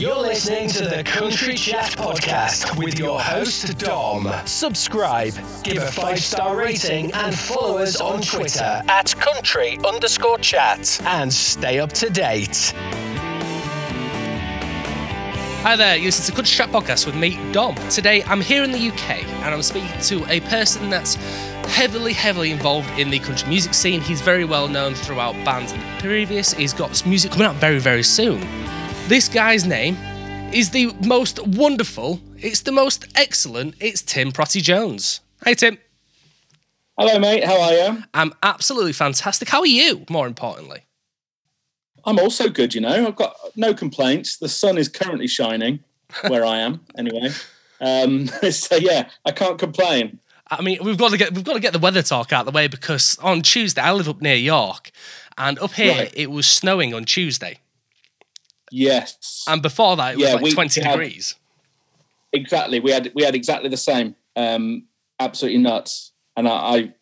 You're listening to the Country Chat Podcast with your host, Dom. Subscribe, give a five star rating, and follow us on Twitter at country underscore chat. And stay up to date. Hi there, you listen to Country Chat Podcast with me, Dom. Today I'm here in the UK and I'm speaking to a person that's heavily, heavily involved in the country music scene. He's very well known throughout bands in the previous. He's got music coming out very, very soon. This guy's name is the most wonderful, it's the most excellent, it's Tim Prottey-Jones. Hey, Tim. Hello, mate. How are you? I'm absolutely fantastic. How are you, more importantly? I'm also good, you know. I've got no complaints. The sun is currently shining where I am, anyway. Um, so yeah, I can't complain. I mean, we've got to get we've got to get the weather talk out of the way because on Tuesday I live up near York, and up here Right. it was snowing on Tuesday, Yes, and before that it was Yeah, like we twenty had- degrees. exactly. We had we had exactly the same. Um, absolutely nuts. And I, I,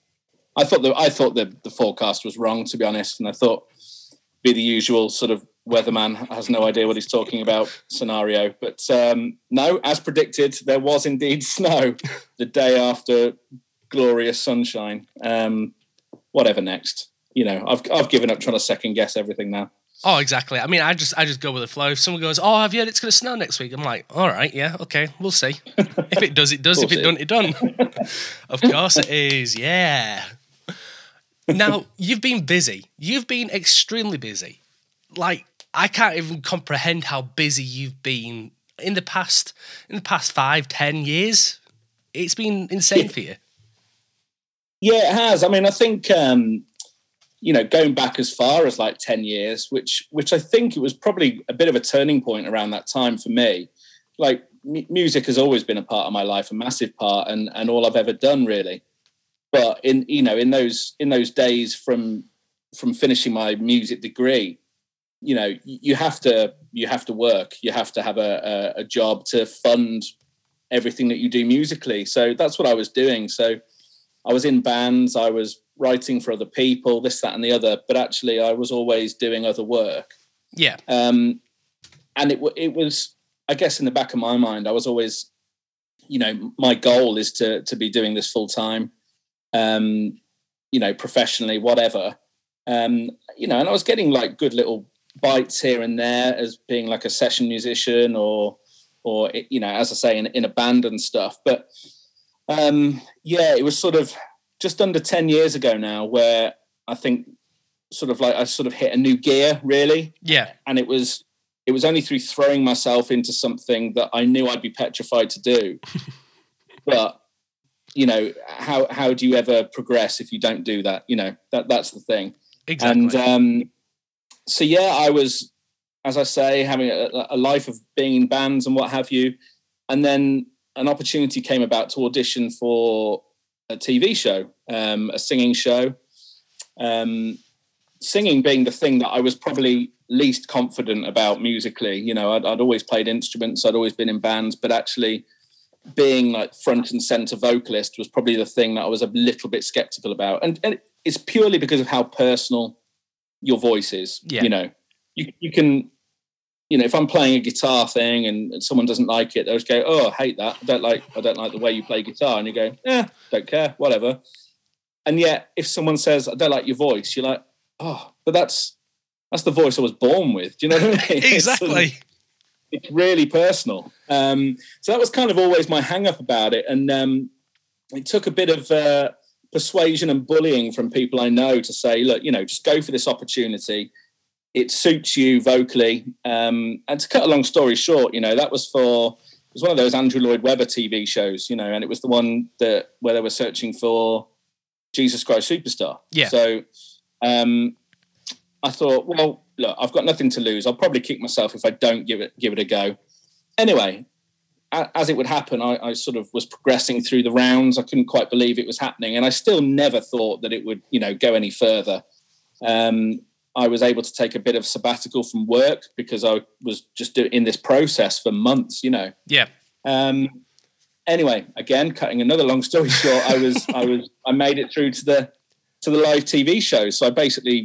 I thought the I thought the the forecast was wrong, to be honest. And I thought be the usual sort of weatherman has no idea what he's talking about scenario. But um, no, as predicted, there was indeed snow the day after glorious sunshine. Um, whatever next. You know, I've I've given up trying to second guess everything now. Oh, exactly. I mean, I just I just go with the flow. If someone goes, "Oh, have you heard it's going to snow next week?" I'm like, "All right, yeah, okay, we'll see. if it does, it does. if it don't, it don't." of course it is. Yeah. Now you've been busy. You've been extremely busy. Like I can't even comprehend how busy you've been in the past in the past five, ten years. It's been insane for you. Yeah, it has. I mean, I think um, you know, going back as far as like ten years, which which I think it was probably a bit of a turning point around that time for me. Like m- music has always been a part of my life, a massive part, and and all I've ever done really. But in you know, in those in those days from from finishing my music degree, you know, you have to you have to work, you have to have a, a, a job to fund everything that you do musically. So that's what I was doing. So I was in bands, I was writing for other people, this, that, and the other. But actually, I was always doing other work. Yeah. Um, and it it was, I guess, in the back of my mind, I was always, you know, my goal is to to be doing this full time, um, you know, professionally, whatever. Um, you know, and I was getting like good little bites here and there as being like a session musician or or you know, as I say, in, in a band and stuff. But um, yeah, it was sort of just under 10 years ago now where I think sort of like I sort of hit a new gear really. Yeah. And it was it was only through throwing myself into something that I knew I'd be petrified to do. but you know, how how do you ever progress if you don't do that? You know, that that's the thing. Exactly. And um, so, yeah, I was, as I say, having a, a life of being in bands and what have you. And then an opportunity came about to audition for a TV show, um, a singing show. Um, singing being the thing that I was probably least confident about musically. You know, I'd, I'd always played instruments, I'd always been in bands, but actually being like front and center vocalist was probably the thing that I was a little bit skeptical about. And, and it's purely because of how personal your voice is. Yeah. You know, you, you can, you know, if I'm playing a guitar thing and someone doesn't like it, they'll just go, "Oh, I hate that. I don't like. I don't like the way you play guitar." And you go, "Yeah, don't care, whatever." And yet, if someone says, "I don't like your voice," you're like, "Oh, but that's that's the voice I was born with." Do you know what I mean? It's exactly. it's really personal. Um, so that was kind of always my hang up about it. And um, it took a bit of uh, persuasion and bullying from people I know to say, look, you know, just go for this opportunity. It suits you vocally. Um, and to cut a long story short, you know, that was for, it was one of those Andrew Lloyd Webber TV shows, you know, and it was the one that where they were searching for Jesus Christ Superstar. Yeah. So um, I thought, well, look, I've got nothing to lose. I'll probably kick myself if I don't give it give it a go. Anyway, as it would happen, I, I sort of was progressing through the rounds. I couldn't quite believe it was happening, and I still never thought that it would, you know, go any further. Um, I was able to take a bit of sabbatical from work because I was just do- in this process for months, you know. Yeah. Um, anyway, again, cutting another long story short, I was I was I made it through to the to the live TV show. So I basically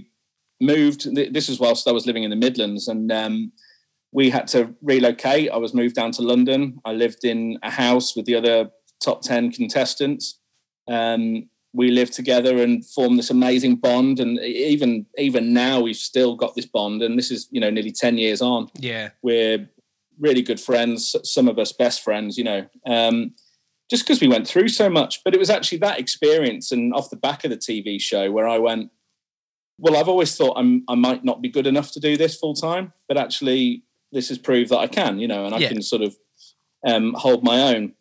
moved. th- This is whilst I was living in the Midlands, and um, we had to relocate. I was moved down to London. I lived in a house with the other top 10 contestants. Um, we lived together and formed this amazing bond. And even even now, we've still got this bond. And this is, you know, nearly 10 years on. Yeah. We're really good friends, some of us best friends, you know, um, just because we went through so much. But it was actually that experience and off the back of the TV show where I went, well, I've always thought I'm, I might not be good enough to do this full time, but actually, this has proved that I can, you know, and I Yeah. can sort of um, hold my own.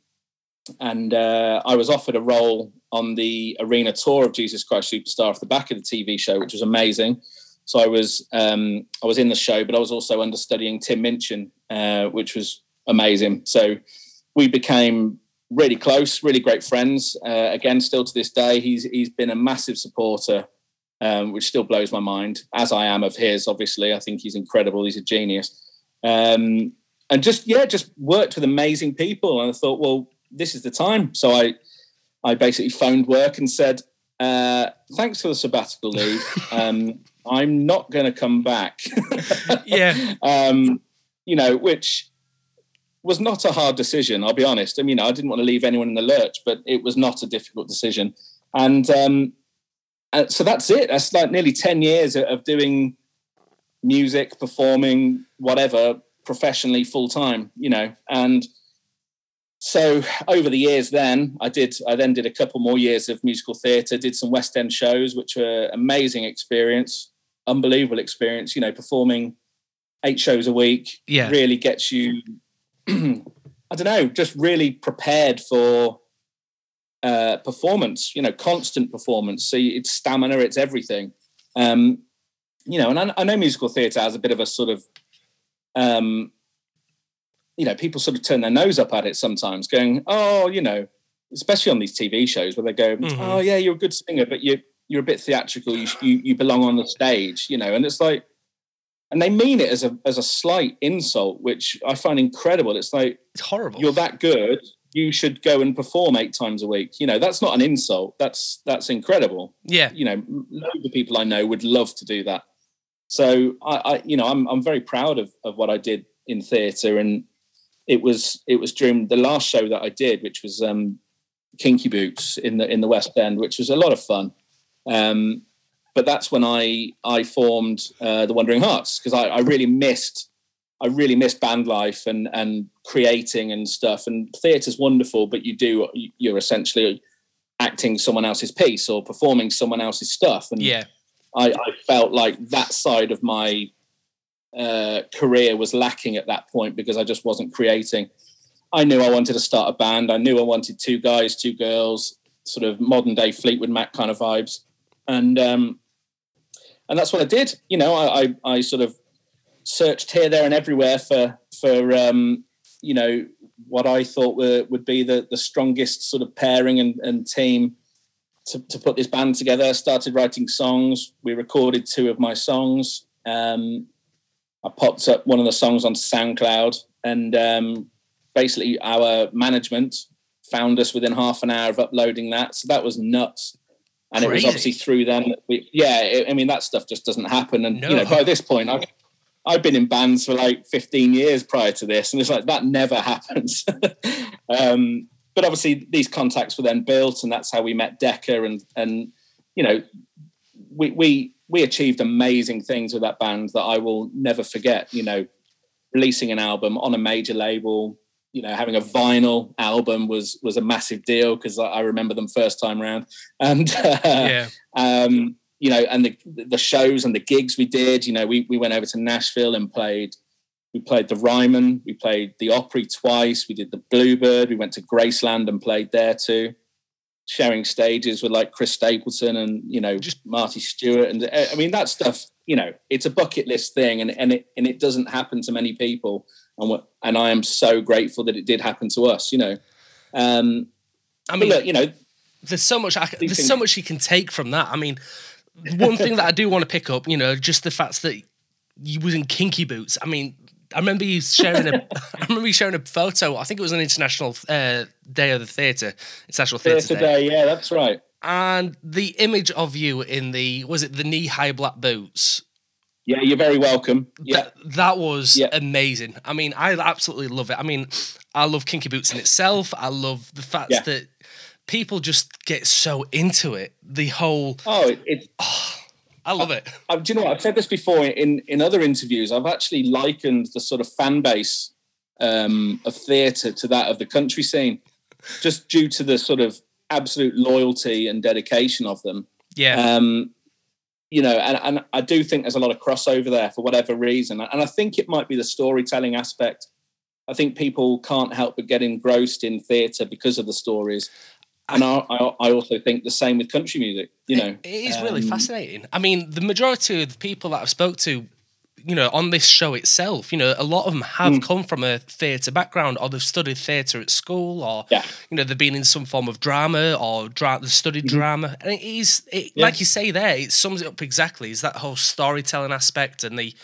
And uh, I was offered a role on the arena tour of Jesus Christ Superstar off the back of the TV show, which was amazing. So I was um, I was in the show, but I was also understudying Tim Minchin, uh, which was amazing. So we became really close, really great friends. Uh, again, still to this day, he's he's been a massive supporter, um, which still blows my mind, as I am of his. Obviously, I think he's incredible. He's a genius, um, and just yeah, just worked with amazing people. And I thought, well, this is the time. So I I basically phoned work and said, uh, thanks for the sabbatical leave. Um, I'm not going to come back. Yeah. um, you know, which was not a hard decision. I'll be honest. I mean, I didn't want to leave anyone in the lurch, but it was not a difficult decision. And um, uh, so that's it. That's like nearly ten years of doing music, performing, whatever, professionally, full time. You know, and so over the years, then I did. I then did a couple more years of musical theatre. Did some West End shows, which were amazing experience, unbelievable experience. You know, performing eight shows a week Yeah. really gets you. I don't know, just really prepared for uh, performance. You know, constant performance. So it's stamina, it's everything. Um, you know, and I, I know musical theatre has a bit of a sort of um, you know, people sort of turn their nose up at it sometimes, going, "Oh, you know," especially on these TV shows where they go, Mhm. "Oh, yeah, you're a good singer, but you you're a bit theatrical. You you, you belong on the stage," you know, and it's like, and they mean it as a as a slight insult, which I find incredible. It's like It's horrible. you're that good, you should go and perform eight times a week. You know, that's not an insult. That's that's incredible yeah. you know, loads of people I know would love to do that. So I, I you know, I'm I'm very proud of of what I did in theatre, and it was it was during the last show that I did, which was um, Kinky Boots in the in the West End, which was a lot of fun. Um, but that's when I I formed uh, the Wandering Hearts because I, I really missed I really missed band life and and creating and stuff. And theatre's wonderful, but you do you're essentially acting someone else's piece or performing someone else's stuff. And Yeah. I, I felt like that side of my uh, career was lacking at that point because I just wasn't creating. I knew I wanted to start a band. I knew I wanted two guys, two girls, sort of modern day Fleetwood Mac kind of vibes, and um, and that's what I did. You know, I, I, I sort of searched here, there, and everywhere for for um, you know what I thought were, would be the the strongest sort of pairing and, and team to, to put this band together. Started writing songs. We recorded two of my songs. Um, I popped up one of the songs on SoundCloud, and um, basically our management found us within half an hour of uploading that. So that was nuts. And it was obviously through them. That we, yeah, it, I mean that stuff just doesn't happen. And you know, by this point, I've I've been in bands for like 15 years prior to this, and it's like that never happens. um, but obviously, these contacts were then built, and that's how we met Decca, and and you know, we we we achieved amazing things with that band that I will never forget. You know, releasing an album on a major label, you know, having a vinyl album was was a massive deal because I, remember them first time round, and uh, Yeah. um, you know, and the the shows and the gigs we did. You know, we we went over to Nashville and played. We played the Ryman. We played the Opry twice. We did the Bluebird. We went to Graceland and played there too. Sharing stages with like Chris Stapleton and you know just Marty Stuart and uh, I mean that stuff. You know, it's a bucket list thing, and and it and it doesn't happen to many people. And what and I am so grateful that it did happen to us. You know, um, I mean, look, you know, there's so much I, there's things- so much you can take from that. I mean, one thing that I do want to pick up, you know, just the fact that you was in kinky boots. I mean, I remember you sharing a I remember you sharing a photo. I think it was an international uh, day of the theatre, international theatre day. Day. Yeah, that's right. and the image of you in the was it the knee high black boots Yeah, you're very welcome. Yeah, That, that was Yeah. amazing. I mean, I absolutely love it. I mean, I love Kinky Boots in itself. I love the fact Yeah. that people just get so into it. The whole, oh, it, it, I love it. I, do you know what? I've said this before in in other interviews. I've actually likened the sort of fan base um, of theatre to that of the country scene, just due to the sort of absolute loyalty and dedication of them. Yeah, Um, you know, and, and I do think there's a lot of crossover there for whatever reason, and I think it might be the storytelling aspect. I think people can't help but get engrossed in theatre because of the stories. And I, I, I also think the same with country music. You know, it is really um, fascinating. I mean, the majority of the people that I've spoke to, you know, on this show itself, you know, a lot of them have Mm. come from a theatre background, or they've studied theatre at school, or Yeah. you know, they've been in some form of drama or dra- they've studied drama, and it is, it, Mm-hmm. Yeah. like you say there, it sums it up exactly. Is that whole storytelling aspect and the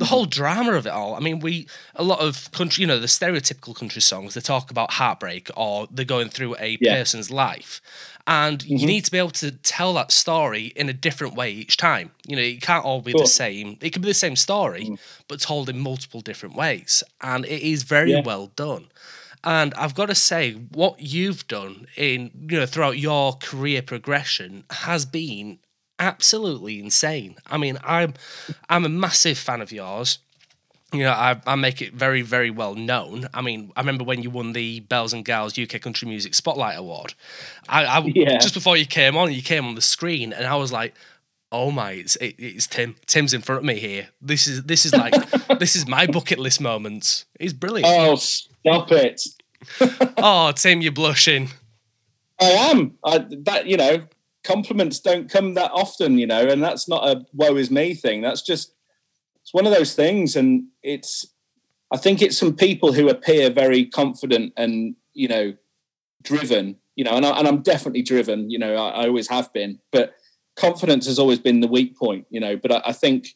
the whole drama of it all. I mean, we a lot of country, you know, the stereotypical country songs. They talk about heartbreak or they're going through a Yeah. person's life, and you mm-hmm. need to be able to tell that story in a different way each time. You know, it can't all be the same. It could be the same story, mm. but told in multiple different ways, and it is very Yeah. well done. And I've got to say, what you've done in you know throughout your career progression has been absolutely insane. I mean, I'm I'm a massive fan of yours. You know, I, I make it very, very well known. I mean, I remember when you won the Belles and Gals UK Country Music Spotlight Award. I, I Yeah. just before you came on, you came on the screen, and I was like, "Oh my, it's it, it's Tim. Tim's in front of me here. This is this is like this is my bucket list moments. He's brilliant. Oh, stop it! oh, Tim, you're blushing. I am. I, that you know, compliments don't come that often, you know, and that's not a woe is me thing. That's just it's one of those things, and it's. I think it's some people who appear very confident and you know, driven, you know, and, I, and I'm definitely driven. You know, I, I always have been, but confidence has always been the weak point, you know. But I, I think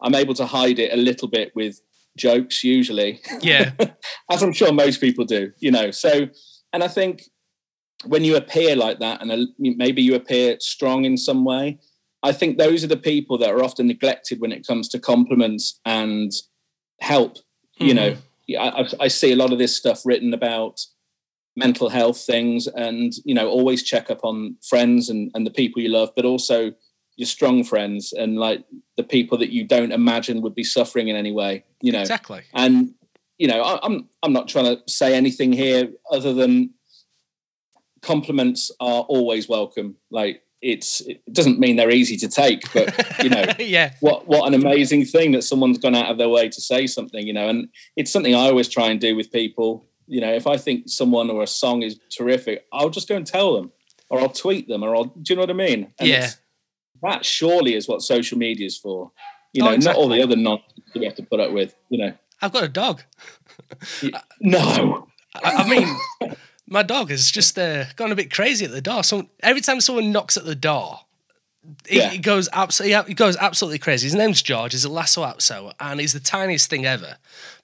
I'm able to hide it a little bit with jokes usually Yeah, as I'm sure most people do, you know. So, and I think when you appear like that, and maybe you appear strong in some way, I think those are the people that are often neglected when it comes to compliments and help. You hmm. know, I, I- I see a lot of this stuff written about mental health things, and you know, always check up on friends and, and the people you love, but also your strong friends and like the people that you don't imagine would be suffering in any way. You know, exactly. and you know I, i'm i'm not trying to say anything here other than compliments are always welcome. Like it's it doesn't mean they're easy to take but you know yeah, what what an amazing thing that someone's gone out of their way to say something you know and it's something i always try and do with people. You know if i think someone or a song is terrific i'll just go and tell them or i'll tweet them or i'll do you know what i mean? And Yeah. that surely is what social media is for. You Oh, know not all the other nonsense we have to put up with you know. I've got a dog. no. I, I mean, my dog has just uh, gone a bit crazy at the door. So every time someone knocks at the door, he, Yeah. he goes absolutely he goes absolutely crazy. His name's George. He's a Lhasa Apso, and he's the tiniest thing ever.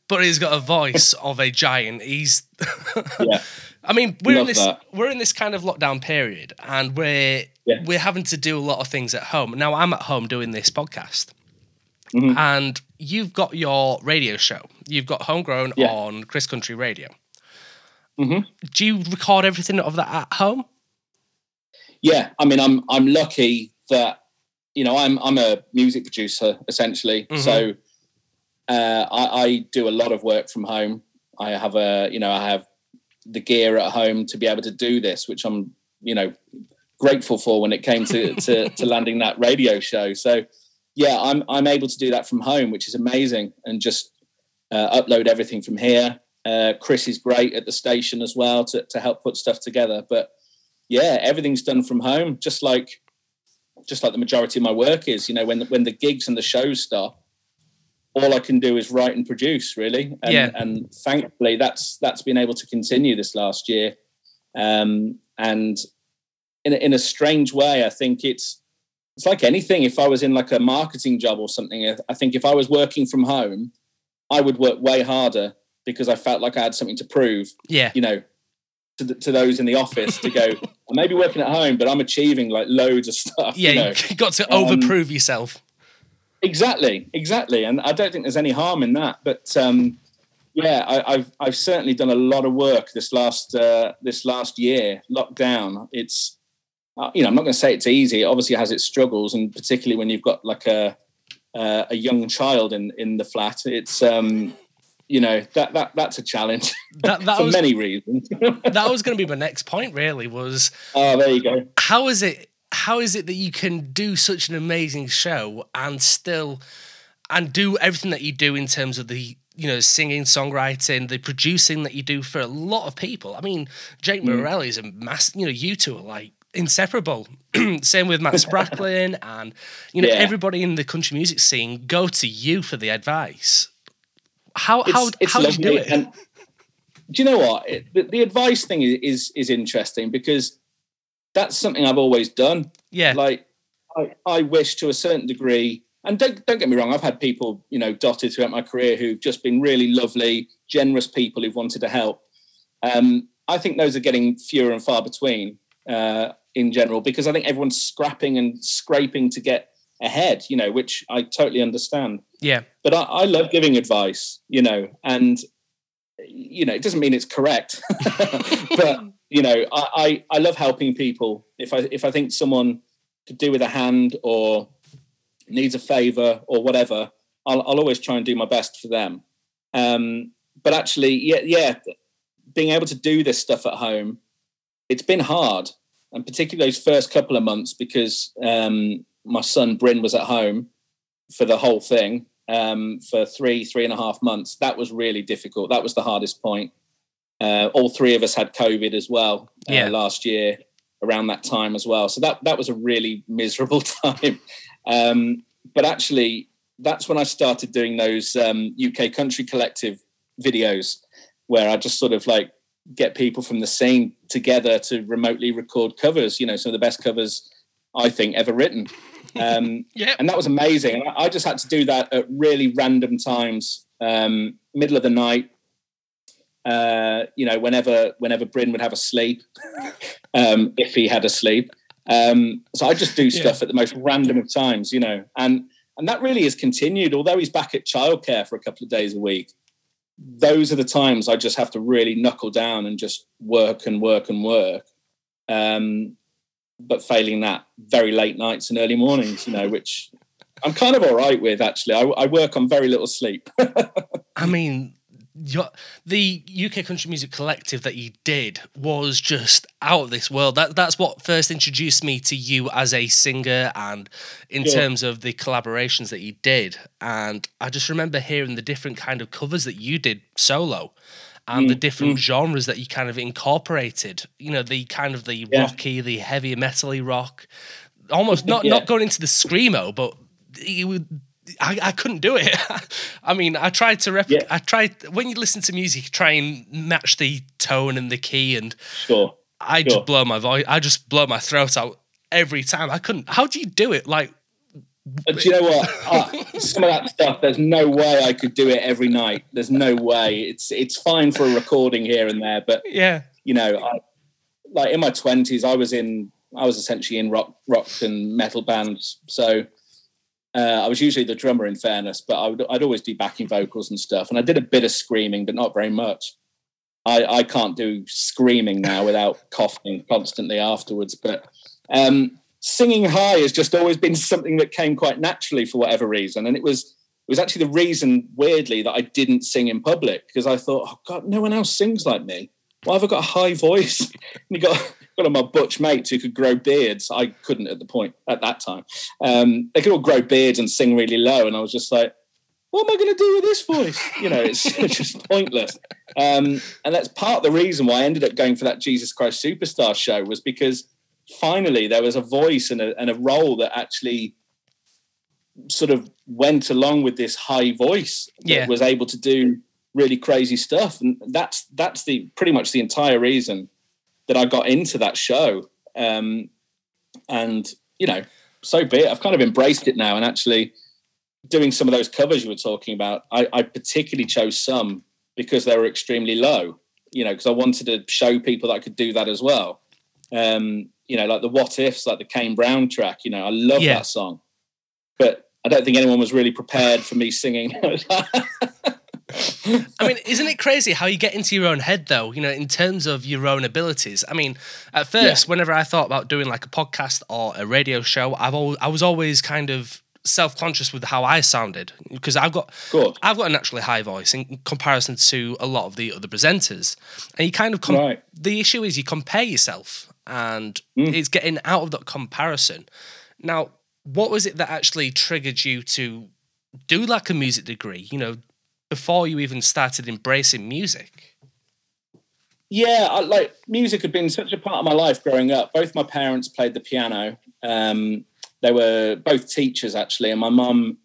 But he's got a voice of a giant. He's yeah I mean, we're in this that. we're in this kind of lockdown period, and we're Yeah. we're having to do a lot of things at home. Now I'm at home doing this podcast, Mhm. and you've got your radio show. You've got Homegrown Yeah. on Chris Country Radio. Mhm. Do you record everything of that at home? yeah i mean i'm i'm lucky that you know i'm i'm a music producer essentially Mhm. so uh, I, I do a lot of work from home i have a you know i have the gear at home to be able to do this which i'm you know grateful for when it came to to, to landing that radio show so yeah i'm i'm able to do that from home which is amazing and just uh, upload everything from here uh, chris is great at the station as well to, to help put stuff together but yeah, everything's done from home, just like just like the majority of my work is. You know, when when the gigs and the shows stop, all I can do is write and produce, really. And, Yeah. and thankfully, that's that's been able to continue this last year. Um, and in a, in a strange way, I think it's it's like anything. If I was in like a marketing job or something, I think if I was working from home, I would work way harder because I felt like I had something to prove Yeah, you know, to, the, to those in the office to go, I may be working at home, but I'm achieving like loads of stuff. yeah. you know. You got to Um, overprove yourself. exactly, exactly. And I don't think there's any harm in that. But um, yeah, I, have I've certainly done a lot of work this last uh, this last year. Lockdown, it's uh, you know I'm not going to say it's easy. It obviously has its struggles, and particularly when you've got like a uh, a young child in in the flat, it's um, you know that that that's a challenge that, that for was, many reasons. that was going to be my next point. Really was. Oh, there you go. How is it? How is it that you can do such an amazing show and still and do everything that you do in terms of the you know singing, songwriting, the producing that you do for a lot of people? I mean, Jake mm. Morelli is a mass. You know, you two are like inseparable. Same with Matt Spracklen and you know yeah. everybody in the country music scene go to you for the advice. How it's, how it's how do you do it? And do you know what? It, the, the, advice thing is, is, is interesting because that's something I've always done. Yeah, like I, I wish to a certain degree. And don't don't get me wrong, I've had people you know dotted throughout my career who've just been really lovely, generous people who've wanted to help. Um, I think those are getting fewer and far between uh, in general because I think everyone's scrapping and scraping to get ahead, you know, which I totally understand. Yeah. But I, I love giving advice, you know, and you know, it doesn't mean it's correct. but you know, I, I, I love helping people. If I if I think someone could do with a hand or needs a favor or whatever, I'll, I'll always try and do my best for them. Um, but actually, yeah, yeah, being able to do this stuff at home, it's been hard, and particularly those first couple of months because um, my son Bryn was at home for the whole thing um, for three, three and a half months. That was really difficult. That was the hardest point. Uh, all three of us had COVID as well uh, yeah. last year around that time as well. So that that was a really miserable time. Um, but actually, that's when I started doing those um, UK Country Collective videos, where I just sort of like get people from the scene together to remotely record covers. You know, some of the best covers I think ever written. Um, yeah, and that was amazing. I just had to do that at really random times, um, middle of the night. Uh, you know, whenever whenever Bryn would have a sleep, um, if he had a sleep. Um, so I just do stuff yeah. at the most random of times, you know, and and that really has continued. Although he's back at childcare for a couple of days a week, those are the times I just have to really knuckle down and just work and work and work. Um, but failing that, very late nights and early mornings, you know, which I'm kind of all right with actually. I, I work on very little sleep. I mean, your, the UK Country Music Collective that you did was just out of this world. That that's what first introduced me to you as a singer, and in yeah. terms of the collaborations that you did. And I just remember hearing the different kind of covers that you did solo and mm, the different mm. genres that you kind of incorporated. You know, the kind of the yeah. rocky, the heavy metally rock, almost not yeah. not going into the screamo, but you I, I couldn't do it. I mean, I tried to rep. Yeah. I tried when you listen to music, try and match the tone and the key, and sure. I sure. just blow my voice. I just blow my throat out every time. I couldn't. How do you do it? Like, but you know what? Uh, some of that stuff, there's no way I could do it every night. There's no way. It's it's fine for a recording here and there, but yeah, you know, I, like in my twenties, I was in I was essentially in rock rock and metal bands, so. Uh, I was usually the drummer, in fairness, but I would, I'd always do backing vocals and stuff. And I did a bit of screaming, but not very much. I, I can't do screaming now without coughing constantly afterwards. But um, singing high has just always been something that came quite naturally for whatever reason. And it was it was actually the reason, weirdly, that I didn't sing in public because I thought, oh God, no one else sings like me. Why have I got a high voice? and you got got all my butch mates who could grow beards. I couldn't at the point at that time. Um, they could all grow beards and sing really low, and I was just like, what am I going to do with this voice? You know, it's just pointless. Um, and that's part of the reason why I ended up going for that Jesus Christ Superstar show was because finally there was a voice and a, and a role that actually sort of went along with this high voice that yeah. was able to do really crazy stuff. And that's that's the pretty much the entire reason that I got into that show. Um, and you know so be it. I've kind of embraced it now. And actually doing some of those covers you were talking about I, I particularly chose some because they were extremely low you know because I wanted to show people that I could do that as well. Um, you know, like the what ifs, like the Kane Brown track, you know, I love yeah. that song. But I don't think anyone was really prepared for me singing. I mean, isn't it crazy how you get into your own head, though? You know, in terms of your own abilities. I mean, at first, yeah. whenever I thought about doing like a podcast or a radio show, I've always, I was always kind of self-conscious with how I sounded because I've got I've got a naturally high voice in comparison to a lot of the other presenters, and you kind of com- right. the issue is you compare yourself, and mm. it's getting out of that comparison. Now, what was it that actually triggered you to do like a music degree? You know, before you even started embracing music? Yeah, I, like music had been such a part of my life growing up. Both my parents played the piano. Um, they were both teachers actually, and my mum,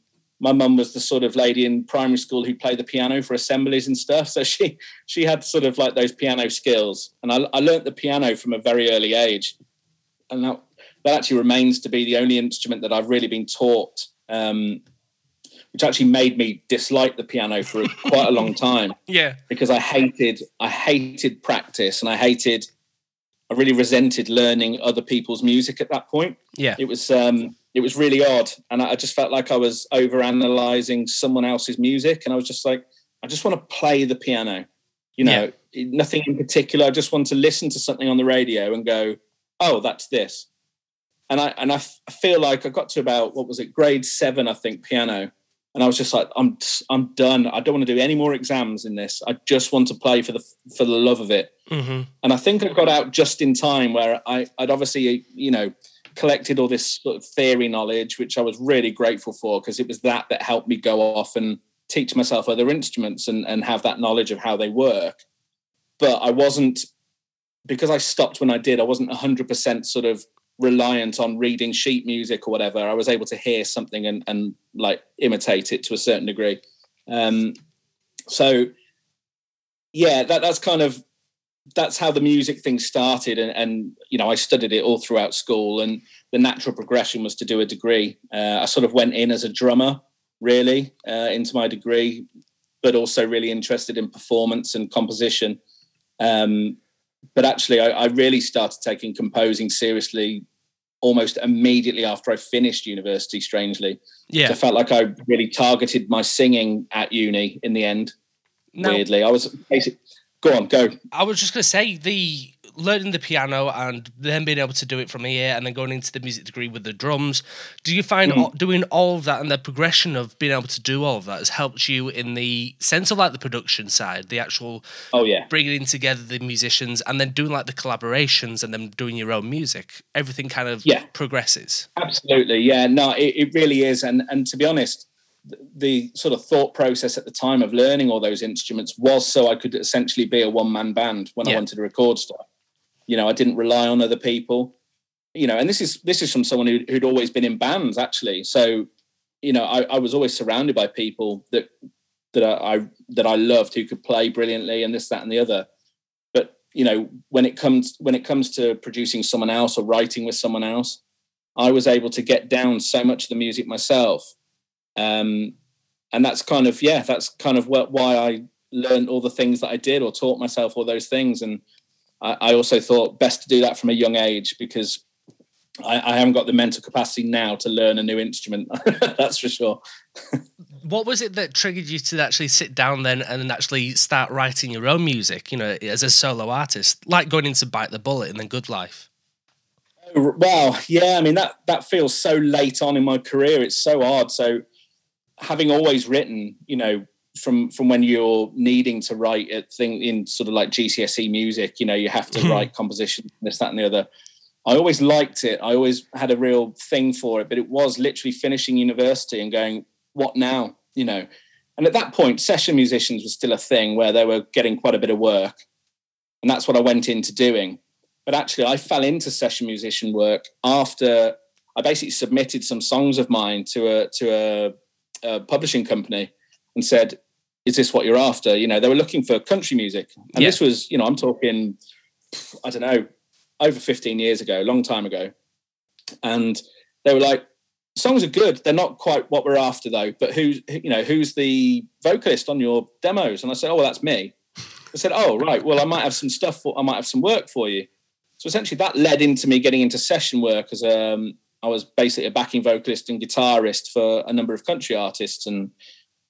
my mum was the sort of lady in primary school who played the piano for assemblies and stuff. So she she had sort of like those piano skills, and I, I learnt the piano from a very early age, and that that actually remains to be the only instrument that I've really been taught. Um, which actually made me dislike the piano for quite a long time. Yeah, because I hated I hated practice and I hated I really resented learning other people's music at that point. Yeah, it was um, it was really odd, and I just felt like I was over analyzing someone else's music, and I was just like, I just want to play the piano. You know, yeah. nothing in particular. I just want to listen to something on the radio and go, oh, that's this. And I and I, f- I feel like I got to about what was it, grade seven, I think, piano and I was just like, I'm I'm done. I don't want to do any more exams in this. I just want to play for the for the love of it. Mm-hmm. And I think I got out just in time where I I'd obviously you know collected all this sort of theory knowledge, which I was really grateful for because it was that that helped me go off and teach myself other instruments and and have that knowledge of how they work. But I wasn't because I stopped when I did. I wasn't hundred percent sort of reliant on reading sheet music or whatever. I was able to hear something and, and like imitate it to a certain degree. Um, so yeah, that, that's kind of that's how the music thing started. And, and, you know, I studied it all throughout school and the natural progression was to do a degree. Uh, I sort of went in as a drummer really uh, into my degree, but also really interested in performance and composition. Um, but actually, I, I, really started taking composing seriously almost immediately after I finished university. Strangely, yeah, so I felt like I really targeted my singing at uni in the end. Now, weirdly, I was basically. Go on, go. I was just going to say the learning the piano and then being able to do it from here and then going into the music degree with the drums do you find mm. doing all of that and the progression of being able to do all of that has helped you in the sense of like the production side the actual oh yeah. bringing together the musicians and then doing like the collaborations and then doing your own music? Everything kind of yeah. progresses. Absolutely yeah no it, it really is. And and to be honest the sort of thought process at the time of learning all those instruments was so I could essentially be a one man band when yeah. I wanted to record stuff. You know, I didn't rely on other people. You know, and this is this is from someone who, who'd always been in bands actually. So, you know, I, I was always surrounded by people that that I, I that I loved who could play brilliantly and this, that, and the other. But you know, when it comes when it comes to producing someone else or writing with someone else, I was able to get down so much of the music myself. Um, and that's kind of yeah, that's kind of what, why I learned all the things that I did or taught myself all those things. And I, I also thought best to do that from a young age because I, I, haven't got the mental capacity now to learn a new instrument. That's for sure. what was it that triggered you to actually sit down then and actually start writing your own music? You know, as a solo artist, like going into Bite the Bullet and then Good Life. Oh, well, yeah. I mean that that feels so late on in my career. It's so hard. So having always written, you know, from from when you're needing to write a thing in sort of like GCSE music, you know, you have to hmm. write composition, this, that, and the other. I always liked it. I always had a real thing for it, but it was literally finishing university and going, what now? You know, and at that point, session musicians was still a thing where they were getting quite a bit of work, and that's what I went into doing. But actually, I fell into session musician work after I basically submitted some songs of mine to a to a, a publishing company and said, is this what you're after? You know, they were looking for country music. And yeah. this was, you know, I'm talking, I don't know, over 15 years ago, a long time ago. And they were like, songs are good. They're not quite what we're after though. But who's, you know, who's the vocalist on your demos? And I said, oh, well, that's me. I said, oh, right. Well, I might have some stuff for, I might have some work for you. So essentially that led into me getting into session work as a, um, I was basically a backing vocalist and guitarist for a number of country artists, and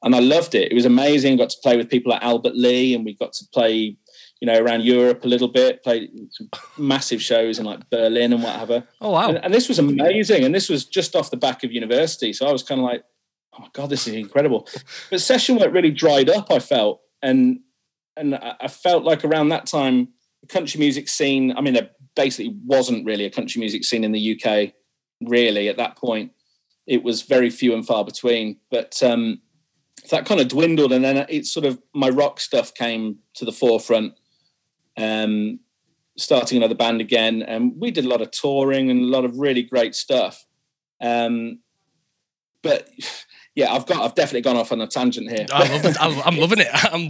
and I loved it. It was amazing. Got to play with people like Albert Lee, and we got to play, you know, around Europe a little bit. Played some massive shows in like Berlin and whatever. Oh wow! And, and this was amazing. And this was just off the back of university, so I was kind of like, oh my god, this is incredible. But session work really dried up. I felt, and and I felt like around that time, the country music scene. I mean, there basically wasn't really a country music scene in the UK really at that point. It was very few and far between. But um, that kind of dwindled, and then it sort of my rock stuff came to the forefront. Um, starting another band again, and we did a lot of touring and a lot of really great stuff. Um, but yeah, I've got I've definitely gone off on a tangent here. I love it. I'm loving it. I'm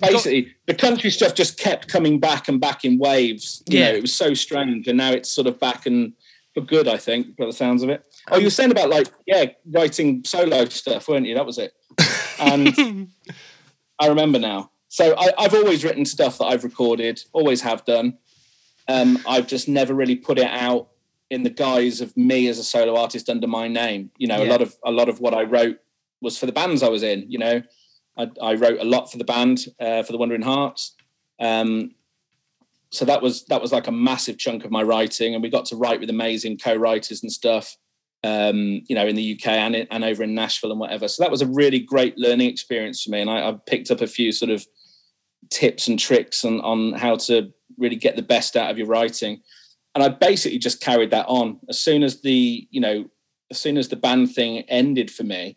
basically the country stuff just kept coming back and back in waves. You yeah, know, it was so strange, and now it's sort of back and for good, I think, by the sounds of it. Oh, you were saying about like, yeah, writing solo stuff, weren't you? That was it. And I remember now. So I, have always written stuff that I've recorded, always have done. Um, I've just never really put it out in the guise of me as a solo artist under my name. You know, yeah. a lot of a lot of what I wrote was for the bands I was in. You know, I, I wrote a lot for the band uh, for the Wandering Hearts. Um, so that was that was like a massive chunk of my writing, and we got to write with amazing co-writers and stuff. Um, you know, in the UK and in, and over in Nashville and whatever. So that was a really great learning experience for me, and I, I picked up a few sort of tips and tricks on on how to really get the best out of your writing. And I basically just carried that on. As soon as the you know, as soon as the band thing ended for me,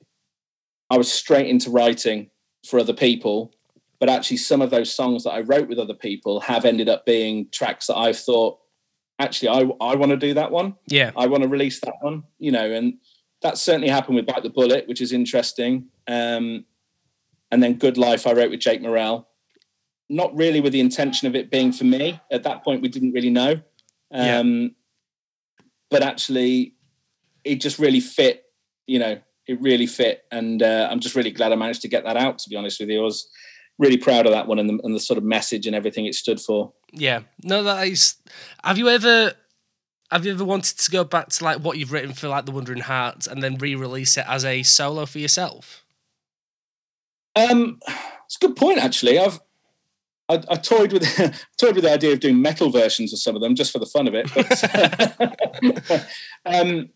I was straight into writing for other people but actually some of those songs that I wrote with other people have ended up being tracks that I've thought actually I I want to do that one. Yeah. I want to release that one, you know, and that certainly happened with Bite the Bullet, which is interesting. Um, and then Good Life I wrote with Jake Morrell. Not really with the intention of it being for me. At that point we didn't really know. Um, yeah. but actually it just really fit, you know, it really fit and uh, I'm just really glad I managed to get that out to be honest with you. I was really proud of that one and the, and the sort of message and everything it stood for. Yeah, no, that is. Have you ever have you ever wanted to go back to like what you've written for like the Wandering Hearts and then re-release it as a solo for yourself? Um, it's a good point actually. I've I, I toyed with toyed with the idea of doing metal versions of some of them just for the fun of it. But, um,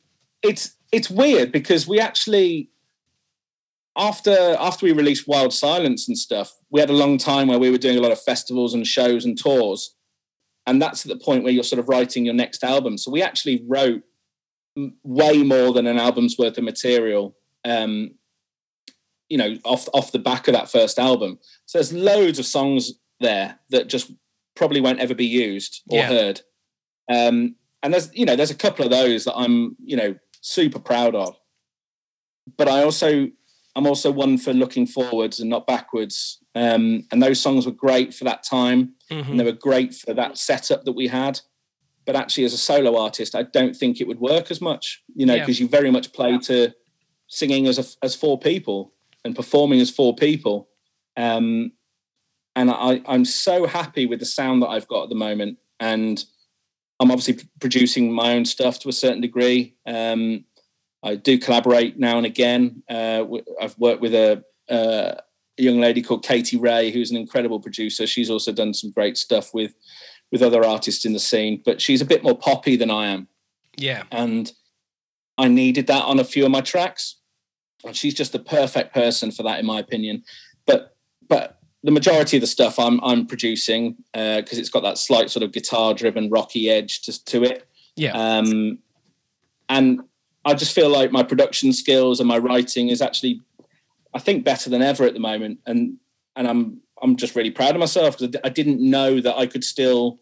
it's it's weird because we actually after after we released Wild Silence and stuff, we had a long time where we were doing a lot of festivals and shows and tours, and that's at the point where you're sort of writing your next album. So we actually wrote way more than an album's worth of material. Um, you know, off off the back of that first album. So there's loads of songs there that just probably won't ever be used or yeah. heard. Um, and there's you know there's a couple of those that I'm you know super proud of. But I also I'm also one for looking forwards and not backwards. Um, and those songs were great for that time, mm-hmm. and they were great for that setup that we had. But actually, as a solo artist, I don't think it would work as much, you know, because yeah. you very much play to singing as a, as four people and performing as four people. Um, and I, I'm so happy with the sound that I've got at the moment, and I'm obviously producing my own stuff to a certain degree. Um, I do collaborate now and again. Uh, I've worked with a, uh, a, young lady called Katie Ray, who's an incredible producer. She's also done some great stuff with with other artists in the scene, but she's a bit more poppy than I am. Yeah, and I needed that on a few of my tracks. And she's just the perfect person for that, in my opinion. But but the majority of the stuff I'm I'm producing because uh, it's got that slight sort of guitar driven rocky edge to, to it. Yeah. Um, and I just feel like my production skills and my writing is actually, I think, better than ever at the moment, and and I'm I'm just really proud of myself because I didn't know that I could still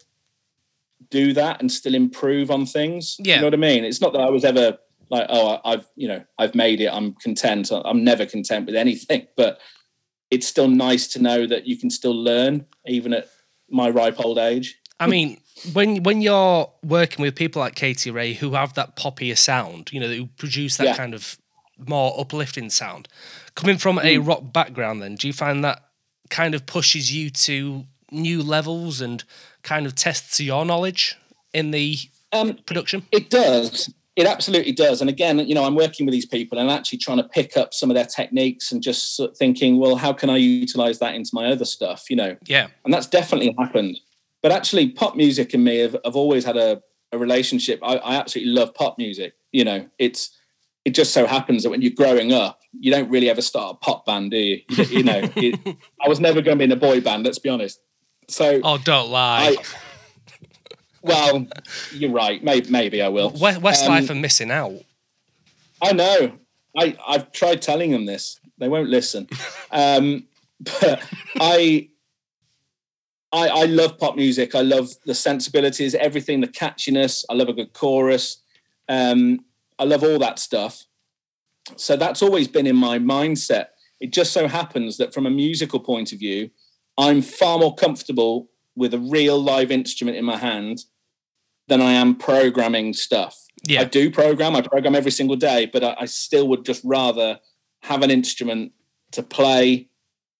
do that and still improve on things. Yeah. You know what I mean? It's not that I was ever like, oh, I've you know I've made it. I'm content. I'm never content with anything, but it's still nice to know that you can still learn even at my ripe old age. I mean, when when you're working with people like Katie Ray who have that poppier sound, you know, who produce that yeah. kind of more uplifting sound, coming from mm. a rock background, then do you find that kind of pushes you to new levels and kind of tests your knowledge in the um, production? It does. it absolutely does. And again, you know, I'm working with these people and actually trying to pick up some of their techniques and just thinking, well, how can I utilize that into my other stuff? You know, yeah, and that's definitely happened. But actually, pop music and me have, have always had a, a relationship. I, I absolutely love pop music. You know, it's it just so happens that when you're growing up, you don't really ever start a pop band, do you? You, you know, it, I was never going to be in a boy band. Let's be honest. So, oh, don't lie. I, well, you're right. Maybe, maybe I will. Westlife um, are missing out. I know. I I've tried telling them this. They won't listen. um, but I. I, I love pop music. I love the sensibilities, everything, the catchiness. I love a good chorus. Um, I love all that stuff. So that's always been in my mindset. It just so happens that from a musical point of view, I'm far more comfortable with a real live instrument in my hand than I am programming stuff. Yeah. I do program, I program every single day, but I, I still would just rather have an instrument to play.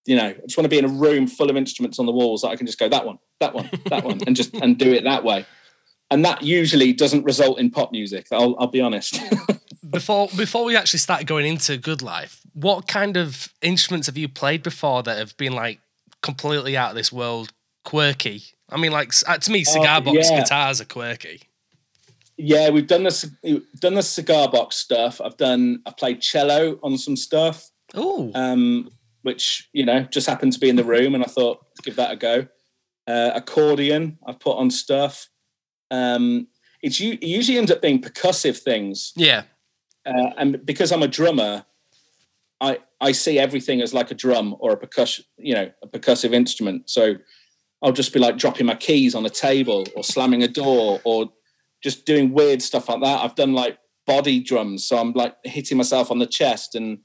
You know, I just want to be in a room full of instruments on the walls that I can just go that one, that one, that one, and just and do it that way. And that usually doesn't result in pop music. I'll, I'll be honest. before before we actually start going into Good Life, what kind of instruments have you played before that have been like completely out of this world, quirky? I mean, like uh, to me, oh, cigar box yeah. guitars are quirky. Yeah, we've done this done the cigar box stuff. I've done I played cello on some stuff. Oh. Um, which, you know, just happened to be in the room and I thought give that a go. Uh, accordion, I've put on stuff. Um, it's it usually ends up being percussive things. Yeah. Uh, and because I'm a drummer, I I see everything as like a drum or a percussion, you know, a percussive instrument. So I'll just be like dropping my keys on a table or slamming a door or just doing weird stuff like that. I've done like body drums, so I'm like hitting myself on the chest, and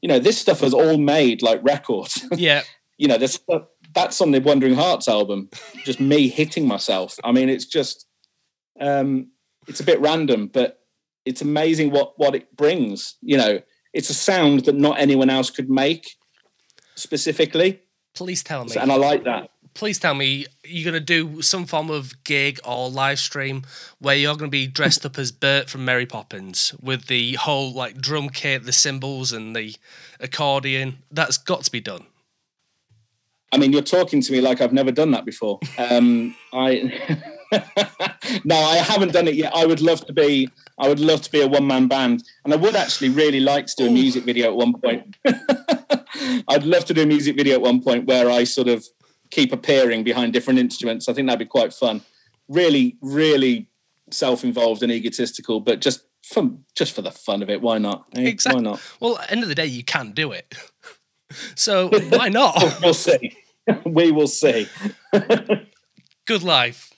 you know, this stuff was all made like records. Yeah, you know, this that's on the Wandering Hearts album. Just me hitting myself. I mean, it's just um, it's a bit random, but it's amazing what what it brings. You know, it's a sound that not anyone else could make specifically. Please tell me. So, and I like that please tell me you're going to do some form of gig or live stream where you're going to be dressed up as Bert from Mary Poppins with the whole like drum kit, the cymbals, and the accordion. That's got to be done. I mean, you're talking to me like I've never done that before. Um, I no, I haven't done it yet. I would love to be. I would love to be a one man band, and I would actually really like to do a music video at one point. I'd love to do a music video at one point where I sort of keep appearing behind different instruments. I think that'd be quite fun. Really, really self-involved and egotistical, but just fun, just for the fun of it. Why not? Eh? Exactly. Why not? Well, end of the day, you can do it. So why not? we'll see. we will see. Good life.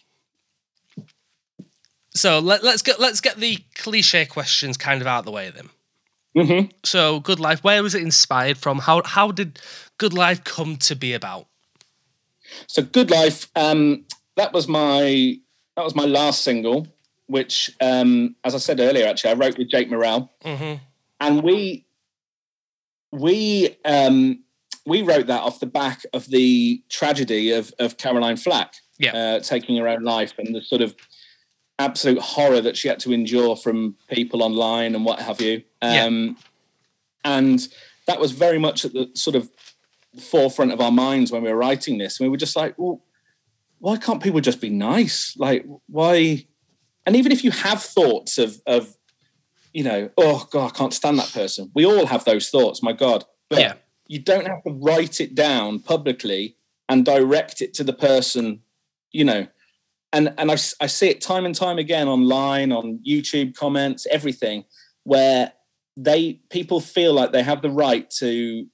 So let, us get let's get the cliche questions kind of out of the way then. Mm-hmm. So, Good Life, where was it inspired from? How how did Good Life come to be about? So Good Life, um, that was my that was my last single, which, um, as I said earlier, actually, I wrote with Jake Morrell, mm-hmm. and we we um, we wrote that off the back of the tragedy of of Caroline Flack yeah. uh, taking her own life and the sort of absolute horror that she had to endure from people online and what have you. Um, yeah. And that was very much at the sort of forefront of our minds when we were writing this. And we were just like, well, why can't people just be nice? Like, why? And even if you have thoughts of, of, you know, oh God, I can't stand that person. We all have those thoughts, my God. But yeah. you don't have to write it down publicly and direct it to the person, you know. And and I, I see it time and time again online, on YouTube comments, everything, where they people feel like they have the right to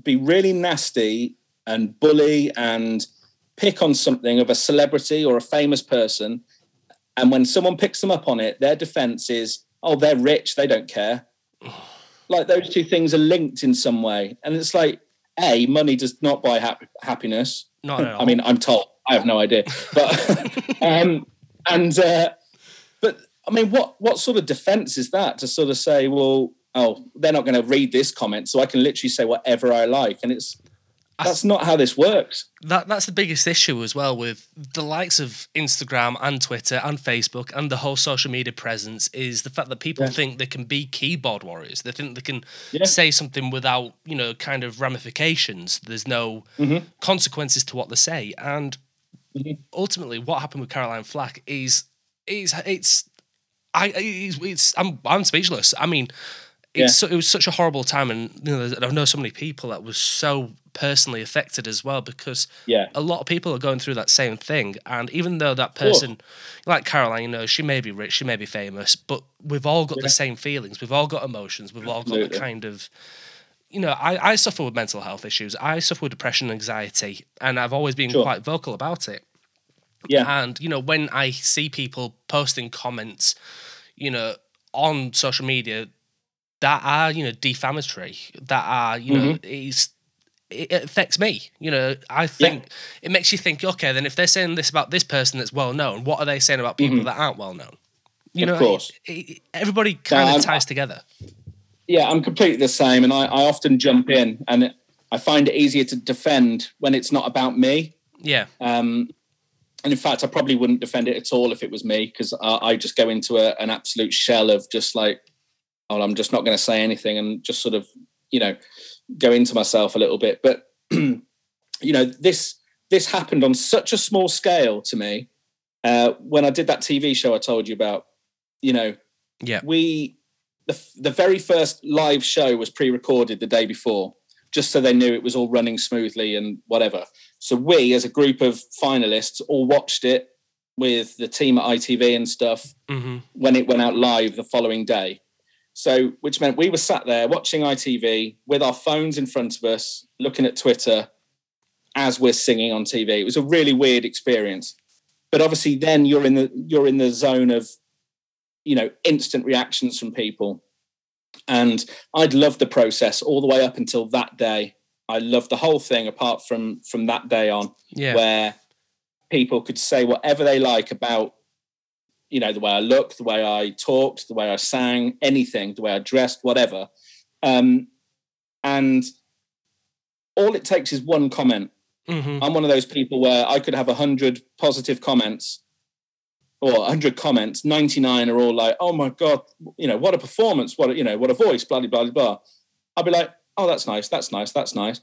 be really nasty and bully and pick on something of a celebrity or a famous person. And when someone picks them up on it, their defense is, oh, they're rich, they don't care. like those two things are linked in some way. And it's like, A, money does not buy hap- happiness. Not at all. I mean, I'm told. I have no idea. But, um, and, uh, but I mean, what, what sort of defense is that to sort of say, well, oh, they're not going to read this comment, so I can literally say whatever I like, and it's That's not how this works. that that's the biggest issue as well with the likes of Instagram and Twitter and Facebook and the whole social media presence is the fact that people Yeah. think they can be keyboard warriors. They think they can Yeah. say something without, you know, kind of ramifications. There's no Mhm. consequences to what they say. And Mhm. ultimately what happened with Caroline Flack is is it's I it's, it's I'm I'm speechless. I mean, it's so, it was such a horrible time, and you know, I know so many people that was so personally affected as well because Yeah. a lot of people are going through that same thing. And even though that person, like Caroline, you know, she may be rich, she may be famous, but we've all got Yeah. the same feelings. We've all got emotions. We've all got the kind of, you know, I, I suffer with mental health issues. I suffer with depression and anxiety, and I've always been Sure. quite vocal about it. Yeah. And, you know, when I see people posting comments, you know, on social media that are, you know, defamatory, that are, you know, Mm-hmm. is it it affects me. You know, I think it makes you think, okay, then if they're saying this about this person that's well known, what are they saying about people that aren't well known? You Mm-hmm. Of know, course. it- it- everybody kind I'm- of ties together. Yeah, I'm completely the same. And I, I often jump in and I find it easier to defend when it's not about me. Yeah, Um, and in fact, I probably wouldn't defend it at all if it was me because I, I just go into a, an absolute shell of just like, oh, I'm just not going to say anything and just sort of, you know, go into myself a little bit. But you know, this this happened on such a small scale to me uh, when I did that TV show I told you about. You know, yeah, we the, the very first live show was pre-recorded the day before just so they knew it was all running smoothly and whatever so we as a group of finalists all watched it with the team at itv and stuff hmm when it went out live the following day so which meant we were sat there watching itv with our phones in front of us looking at twitter as we're singing on tv it was a really weird experience. But obviously then you're in the you're in the zone of you know instant reactions from people. And i'd loved the process all the way up until that day. I loved the whole thing apart from from that day on yeah, where people could say whatever they like about you know the way i looked the way i talked the way i sang anything the way i dressed whatever. Um, and all it takes is one comment. Hmm i'm one of those people where i could have 100 positive comments or 100 comments. 99 are all like oh my god you know what a performance what a, you know what a voice blah blah blah blah i'll be like oh that's nice that's nice that's nice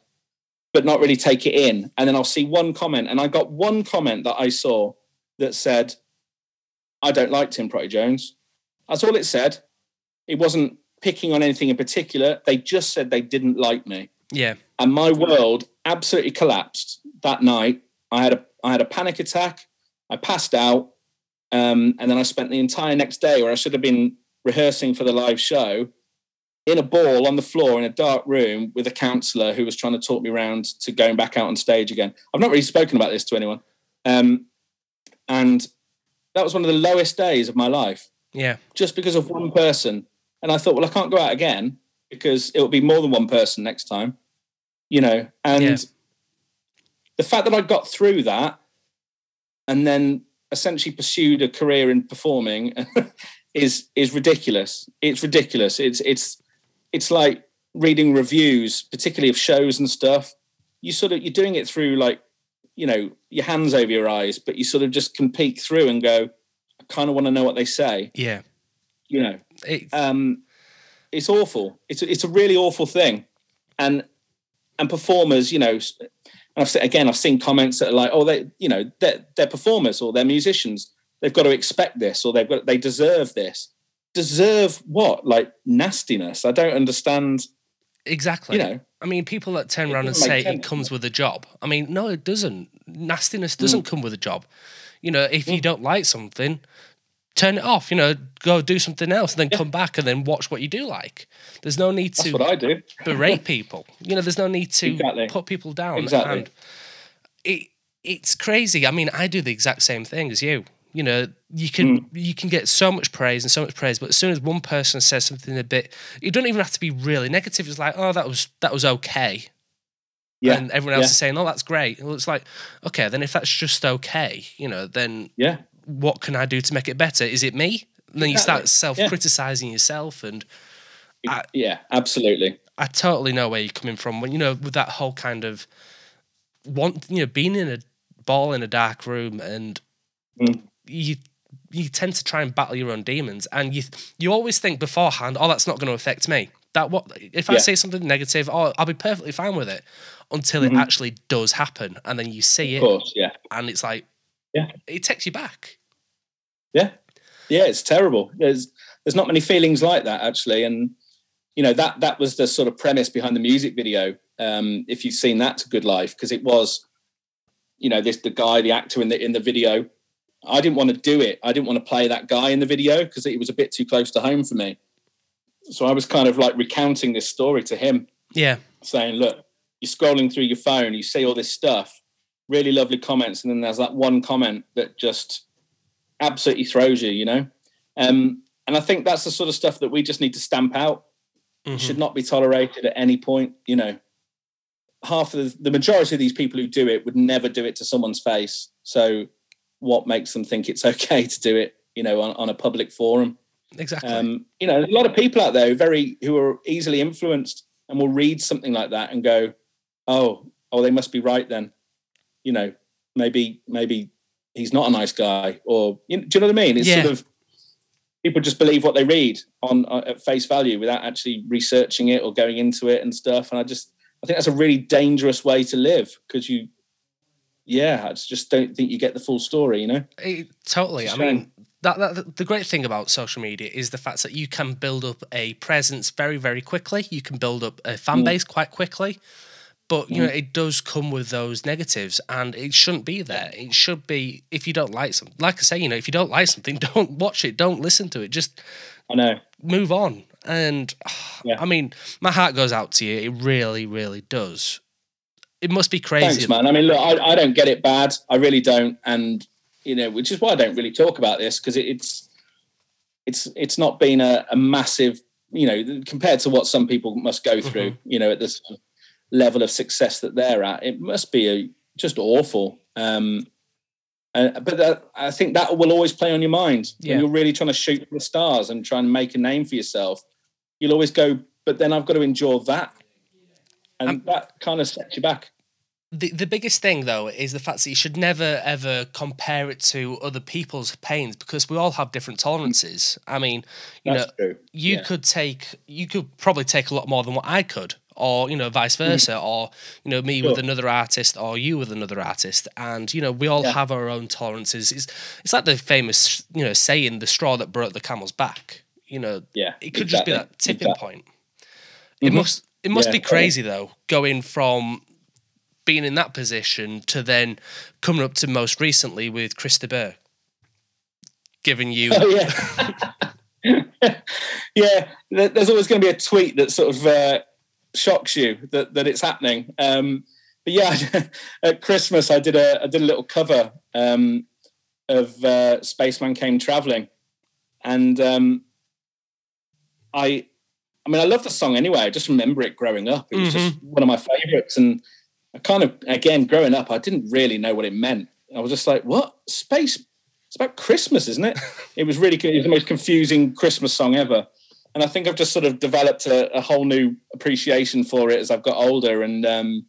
but not really take it in. And then i'll see one comment and i got one comment that i saw that said i don't like tim Prottey jones. That's all it said. It wasn't picking on anything in particular. They just said they didn't like me. Yeah, and my world absolutely collapsed that night. I had a I had a panic attack. I passed out, um, and then I spent the entire next day, where I should have been rehearsing for the live show, in a ball on the floor in a dark room with a counsellor who was trying to talk me around to going back out on stage again. I've not really spoken about this to anyone, um, and that was one of the lowest days of my life yeah, just because of one person. And I thought, well, I can't go out again because it will be more than one person next time, you know. And Yeah. the fact that I got through that and then essentially pursued a career in performing is is ridiculous. It's ridiculous. It's it's it's like reading reviews, particularly of shows and stuff. You sort of you're doing it through like you know your hands over your eyes, but you sort of just can peek through and go, I kind of want to know what they say. yeah. You know, It, um, it's awful. It's a, it's a really awful thing, and and performers, you know, and I've se- again I've seen comments that are like, oh, they, you know, they're, they're performers or they're musicians. They've got to expect this, or they've got they deserve this. Deserve what? Like nastiness? I don't understand. Exactly. You know, I mean, people that turn around and say it comes with a job. I mean, no, it doesn't. Nastiness doesn't come with a job. You know, if you Mm. don't like something, turn it off. You know, go do something else, and then Yeah. come back and then watch what you do like. There's no need that's to what I do. berate people. You know, there's no need to Exactly. put people down. Exactly. And it it's crazy. I mean, I do the exact same thing as you. You know, you can Hmm. you can get so much praise and so much praise, but as soon as one person says something a bit, it doesn't even have to be really negative. It's like, oh, that was that was okay Yeah, and everyone else yeah. is saying, "Oh, that's great." Well, it's like, okay, then if that's just okay, you know, then yeah, what can I do to make it better? Is it me? And then you Exactly. start self-criticizing yourself, and I- yeah, absolutely. I totally know where you're coming from when you know with that whole kind of want you know being in a ball in a dark room and Mm. You you tend to try and battle your own demons and you you always think beforehand oh that's not going to affect me that what if i Yeah. say something negative oh i'll be perfectly fine with it until it Mhm. actually does happen and then you see Of it course, yeah. and it's like Yeah. it takes you back Yeah, yeah, it's terrible. There's there's not many feelings like that actually, and you know that that was the sort of premise behind the music video. Um, if you've seen that to Good Life, because it was, you know, this the guy, the actor in the in the video. I didn't want to do it. I didn't want to play that guy in the video because it was a bit too close to home for me. So I was kind of like recounting this story to him, yeah saying, "Look, you're scrolling through your phone, you see all this stuff, really lovely comments, and then there's that one comment that just absolutely throws you, you know." Um, and I think that's the sort of stuff that we just need to stamp out. Mhm. Should not be tolerated at any point. You know, half of the, the majority of these people who do it would never do it to someone's face. So, what makes them think it's okay to do it? You know, on, on a public forum. exactly Um, you know, a lot of people out there who very who are easily influenced and will read something like that and go, "Oh, oh, they must be right then." You know, maybe maybe he's not a nice guy, or you know, do you know what I mean? It's Yeah. sort of people just believe what they read on uh, at face value without actually researching it or going into it and stuff. And I just I think that's a really dangerous way to live because you, yeah, I just don't think you get the full story. You know? It, totally. I mean, that, that the great thing about social media is the fact that you can build up a presence very, very quickly. You can build up a fan Mm. base quite quickly. But you Mm. know, it does come with those negatives, and it shouldn't be there. It should be if you don't like something. Like I say, you know, if you don't like something, don't watch it, don't listen to it. Just I know. move on. And Yeah. I mean, my heart goes out to you. It really, really does. It must be crazy. Thanks, man. I mean, look, I, I don't get it bad. I really don't, and you know, which is why I don't really talk about this because it, it's it's it's not been a, a massive, you know, compared to what some people must go through. You know, at this level of success that they're at, it must be a, just awful. Um, uh, but that, I think that will always play on your mind Yeah. when you're really trying to shoot for the stars and try and make a name for yourself. You'll always go, but then I've got to endure that, and Um, that kind of sets you back. the the biggest thing though is the fact that you should never ever compare it to other people's pains because we all have different tolerances. I mean, you That's know, true. you yeah. could take you could probably take a lot more than what I could, or you know, vice versa, or you know, me with another artist, or you with another artist, and you know, we all Yeah. have our own tolerances. It's it's like the famous you know saying, "The straw that broke the camel's back." You know, Yeah, it could just be that tipping exactly. point. It Mhm. must it must Yeah, be crazy though, going from being in that position to then coming up to most recently with Chris de Burgh, giving you Oh yeah, yeah. There's always going to be a tweet that sort of uh, shocks you that that it's happening. Um, but yeah, at Christmas I did a I did a little cover um, of uh, Spaceman Came Traveling, and um, I. I mean, I love the song anyway. I just remember it growing up. It was just one of my favorites. And I kind of, again, growing up, I didn't really know what it meant. I was just like, what? Space? It's about Christmas, isn't it? it was really, it was the most confusing Christmas song ever. And I think I've just sort of developed a, a whole new appreciation for it as I've got older. And um,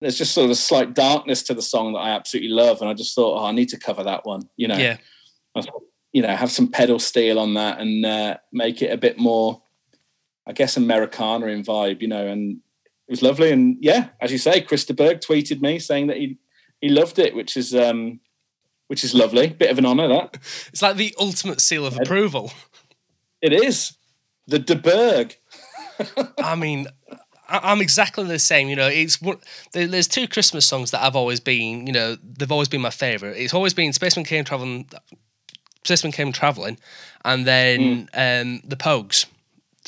there's just sort of a slight darkness to the song that I absolutely love. And I just thought, oh, I need to cover that one, you know? yeah. I you know, have some pedal steel on that and uh, make it a bit more, I guess, Americana in vibe, you know. And it was lovely. And yeah, as you say, Chris de Burgh tweeted me saying that he he loved it, which is um, which is lovely. Bit of an honour that It's like the ultimate seal of approval. it is. The de Burgh. I mean, I'm exactly the same. You know, it's there's two Christmas songs that I've always been. You know, they've always been my favorite. It's always been Spaceman Came Traveling, Spaceman Came Traveling, and then um, the Pogues,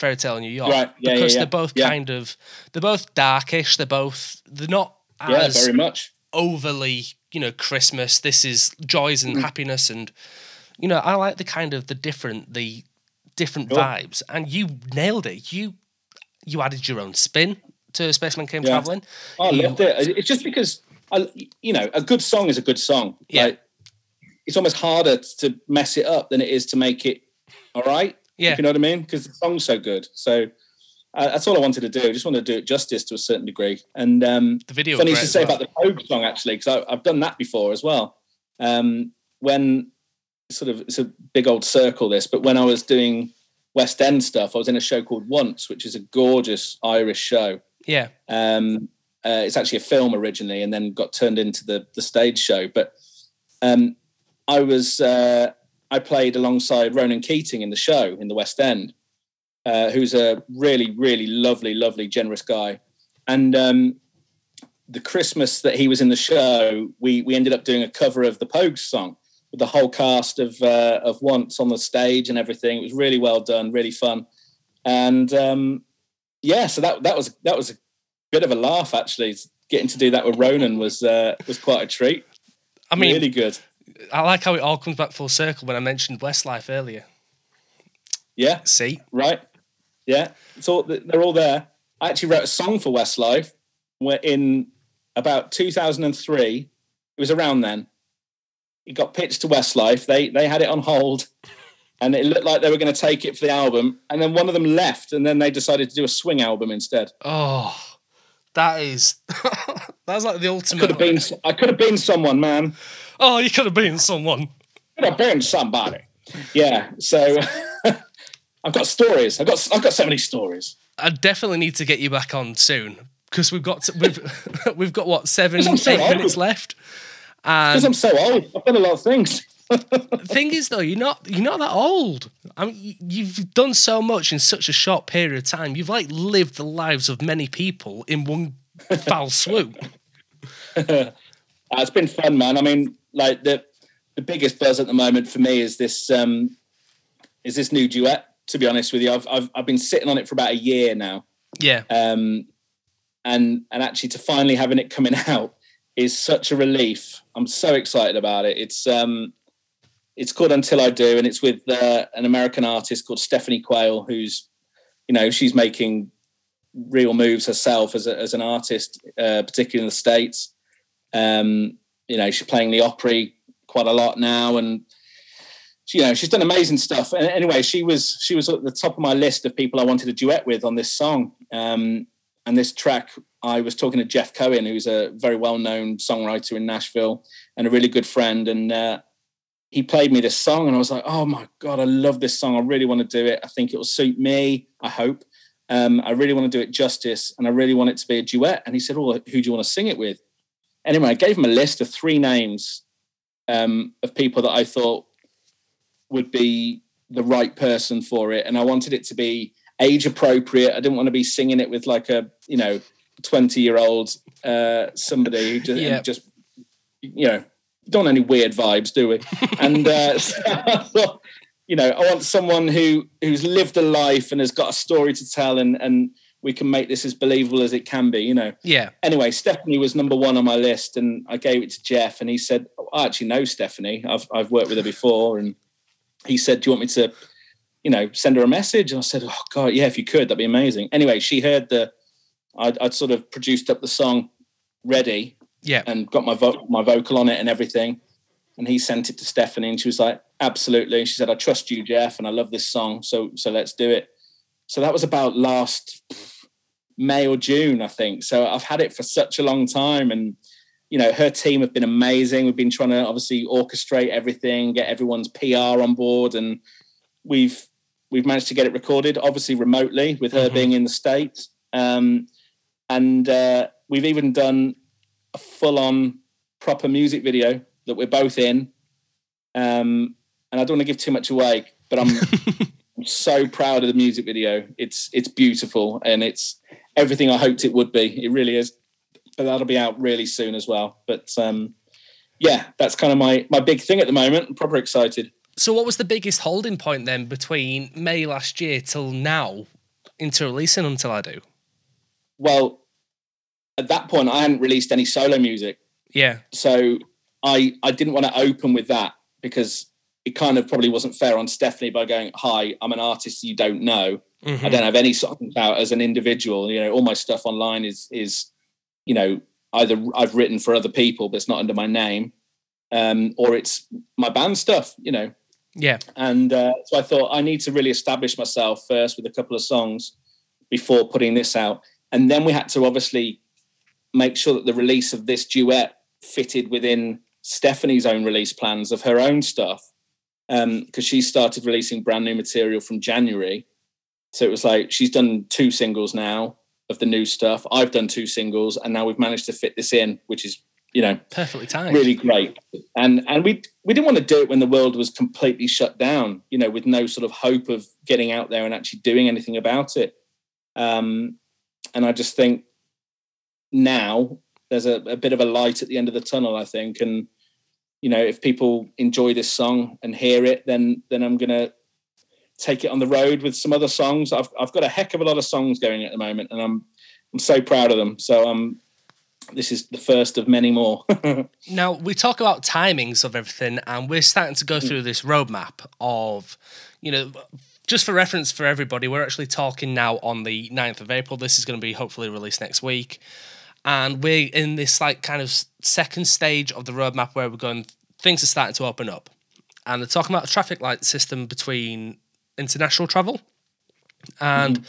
Fairy Tale in New York. Right, yeah, yeah, because yeah. they're both Yeah. kind of they're both darkish. They're both they're not Yeah, as very much. overly you know Christmas. This is joys and mm. happiness, and you know I like the kind of the different the different Sure. vibes. And you nailed it. You you added your own spin to Spaceman Came Yeah. Traveling. Oh, I You- loved it. It's just because I, you know, a good song is a good song. Yeah. Like, it's almost harder to mess it up than it is to make it all right. Yeah. If you know what I mean? Because the song's so good. So uh, that's all I wanted to do. I just wanted to do it justice to a certain degree. And um, The video. funny to say well. about the Pogue song actually, because I've done that before as well. Um, when sort of it's a big old circle this, but when I was doing West End stuff, I was in a show called Once, which is a gorgeous Irish show. Yeah. Um, uh, it's actually a film originally, and then got turned into the the stage show. But um, I was uh, I played alongside Ronan Keating in the show in the West End, uh, who's a really really lovely, lovely, generous guy. And um, the Christmas that he was in the show, we we ended up doing a cover of the Pogues song with the whole cast of uh, of Once on the stage and everything. It was really well done, really fun, and um, yeah, so that that was that was a bit of a laugh actually. Getting to do that with Ronan was uh, was quite a treat. I mean, really good. I like how it all comes back full circle when I mentioned Westlife earlier. Yeah, See, right. Yeah, So they're all there. I actually wrote a song for Westlife where in about 2003. It was around then. It got pitched to Westlife. They they had it on hold, and it looked like they were going to take it for the album. And then one of them left, and then they decided to do a swing album instead. oh, that is that's like the ultimate. Could have been. I could have been someone, man. Oh, you could have been someone. Could have been somebody. Yeah. So I've got stories. I've got I've got so many stories. I definitely need to get you back on soon because we've got to, we've we've got what seven so eight minutes left. Because I'm so old. I've done a lot of things. thing is, though, you're not you're not that old. I mean, you've done so much in such a short period of time. You've like lived the lives of many people in one foul swoop. Uh, it's been fun, man. I mean, like the the biggest buzz at the moment for me is this um is this new duet. To be honest with you, I've I've, I've been sitting on it for about a year now, Yeah, um, and and actually to finally having it coming out is such a relief. I'm so excited about it. It's um it's called Until I Do, and it's with uh, an American artist called Stephanie Quayle, who's you know she's making real moves herself as a, as an artist, uh, particularly in the states. Um, you know, she's playing the Opry quite a lot now, and she, you know she's done amazing stuff. And anyway, she was she was at the top of my list of people I wanted to duet with on this song. Um, and this track, I was talking to Jeff Cohen, who's a very well known songwriter in Nashville and a really good friend, and uh, he played me this song, and I was like, oh my god, I love this song. I really want to do it. I think it will suit me. I hope. Um, I really want to do it justice, and I really want it to be a duet. And he said, "Oh, who do you want to sing it with?" Anyway, I gave him a list of three names um, of people that I thought would be the right person for it, and I wanted it to be age appropriate. I didn't want to be singing it with like a you know twenty year old uh, somebody who just, Yeah. just you know don't want any weird vibes, do we? and uh, so you know, I want someone who who's lived a life and has got a story to tell, and and we can make this as believable as it can be. You know. yeah, Anyway, Stephanie was number one on my list, and I gave it to Jeff, and he said, oh, "I actually know Stephanie. I've I've worked with her before." And he said, "Do you want me to, you know, send her a message?" And I said, "Oh God, yeah, if you could, that'd be amazing." Anyway, she heard the, I'd, I'd sort of produced up the song ready, yeah. and got my vo- my vocal on it and everything. And he sent it to Stephanie, and she was like, "Absolutely." She said, "I trust you, Jeff, and I love this song, so so let's do it." So that was about last May or June, I think. So I've had it for such a long time, and you know, her team have been amazing. We've been trying to obviously orchestrate everything, get everyone's PR on board, and we've we've managed to get it recorded, obviously remotely, with her Mhm. being in the states. Um, and uh, we've even done a full-on proper music video that we're both in. Um, and I don't want to give too much away, but I'm so proud of the music video. It's it's beautiful and it's everything I hoped it would be. It really is. But that'll be out really soon as well. But um, yeah, that's kind of my my big thing at the moment. I'm proper excited. So, what was the biggest holding point then between May last year till now into releasing Until I Do? Well, at that point, I hadn't released any solo music. Yeah, so I I didn't want to open with that because it kind of probably wasn't fair on Stephanie by going, "Hi, I'm an artist you don't know. Mhm. I don't have any songs out as an individual. You know, all my stuff online is is you know either I've written for other people, but it's not under my name, um, or it's my band stuff. You know, yeah, and uh, so I thought I need to really establish myself first with a couple of songs before putting this out. And then we had to obviously make sure that the release of this duet fitted within Stephanie's own release plans of her own stuff. Because um, she started releasing brand new material from January. So it was like she's done two singles now of the new stuff. I've done two singles, and now we've managed to fit this in, which is you know perfectly timed, really great. And and we we didn't want to do it when the world was completely shut down, you know, with no sort of hope of getting out there and actually doing anything about it. Um, and I just think now there's a, a bit of a light at the end of the tunnel, I think, and you know, if people enjoy this song and hear it, then then I'm gonna take it on the road with some other songs. I've I've got a heck of a lot of songs going at the moment, and I'm I'm so proud of them. So um, this is the first of many more. now we talk about timings of everything, and we're starting to go mm. through this roadmap of, you know. Just for reference for everybody, we're actually talking now on the 9th of April. This is going to be hopefully released next week. And we're in this like kind of second stage of the roadmap where we're going, things are starting to open up. And they're talking about a traffic light system between international travel. And mm.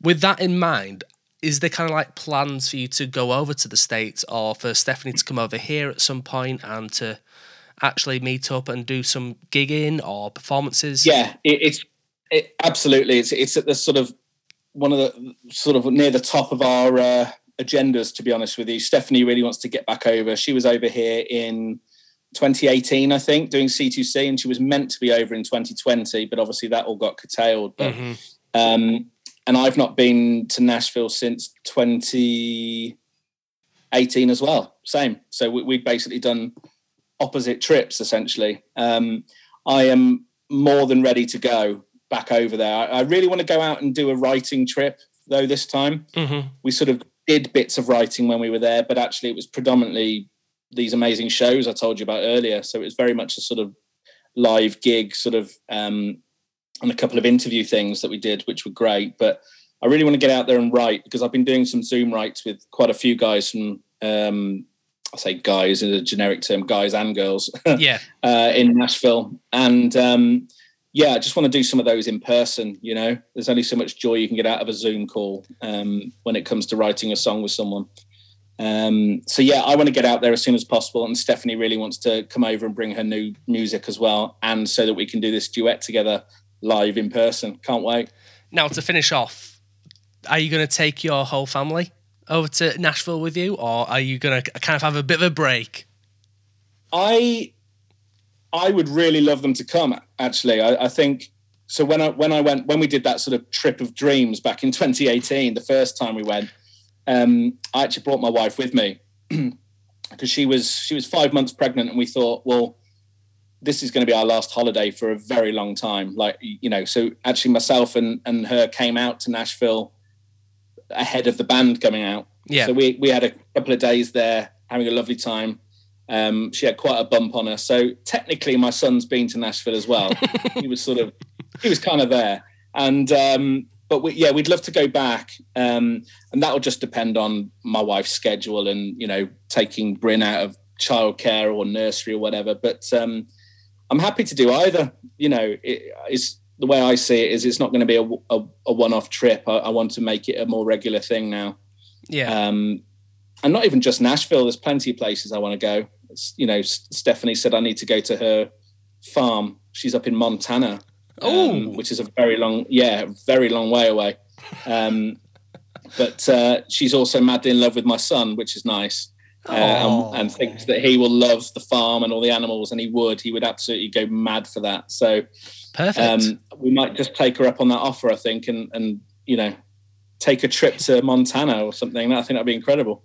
with that in mind, is there kind of like plans for you to go over to the States or for Stephanie to come over here at some point and to actually meet up and do some gigging or performances? Yeah, it, it's it, absolutely. It's it's at the sort of one of the sort of near the top of our uh, agendas, to be honest with you. Stephanie really wants to get back over. She was over here in 2018, I think, doing C2C, and she was meant to be over in 2020, but obviously that all got curtailed. But mm-hmm. um, and I've not been to Nashville since 2018 as well. Same. So we, have basically done opposite trips essentially. Um, I am more than ready to go back over there. I, I, really want to go out and do a writing trip though this time. Mm-hmm. We sort of did bits of writing when we were there, but actually it was predominantly these amazing shows I told you about earlier. So it was very much a sort of live gig, sort of, um, and a couple of interview things that we did, which were great. But I really want to get out there and write because I've been doing some Zoom writes with quite a few guys from, um, I say guys in a generic term, guys and girls, yeah, uh, in Nashville, and um, yeah, I just want to do some of those in person. You know, there's only so much joy you can get out of a Zoom call um, when it comes to writing a song with someone. Um, so yeah, I want to get out there as soon as possible, and Stephanie really wants to come over and bring her new music as well, and so that we can do this duet together live in person. Can't wait. Now to finish off, are you going to take your whole family over to Nashville with you, or are you going to kind of have a bit of a break? I I would really love them to come. Actually, I, I think so. When I when I went when we did that sort of trip of dreams back in 2018, the first time we went um, I actually brought my wife with me because she was she was five months pregnant, and we thought, well, this is going to be our last holiday for a very long time. Like you know, so actually, myself and and her came out to Nashville ahead of the band coming out. Yeah. So we we had a couple of days there, having a lovely time. Um, she had quite a bump on her. So technically, my son's been to Nashville as well. he was sort of he was kind of there, and um, but we, yeah, we'd love to go back, um, and that will just depend on my wife's schedule and you know taking Bryn out of childcare or nursery or whatever. But um, I'm happy to do either. You know, it, it's the way I see it is it's not going to be a, a, a one-off trip. I, I, want to make it a more regular thing now. Yeah. Um, and not even just Nashville. There's plenty of places I want to go. You know, Stephanie said I need to go to her farm. She's up in Montana um, which is a very long, yeah, very long way away. Um, but uh, she's also madly in love with my son, which is nice. Uh, and, and, thinks that he will love the farm and all the animals, and he would. He would absolutely go mad for that. So, perfect. Um, we might just take her up on that offer, I think, and and you know, take a trip to Montana or something. I think that'd be incredible.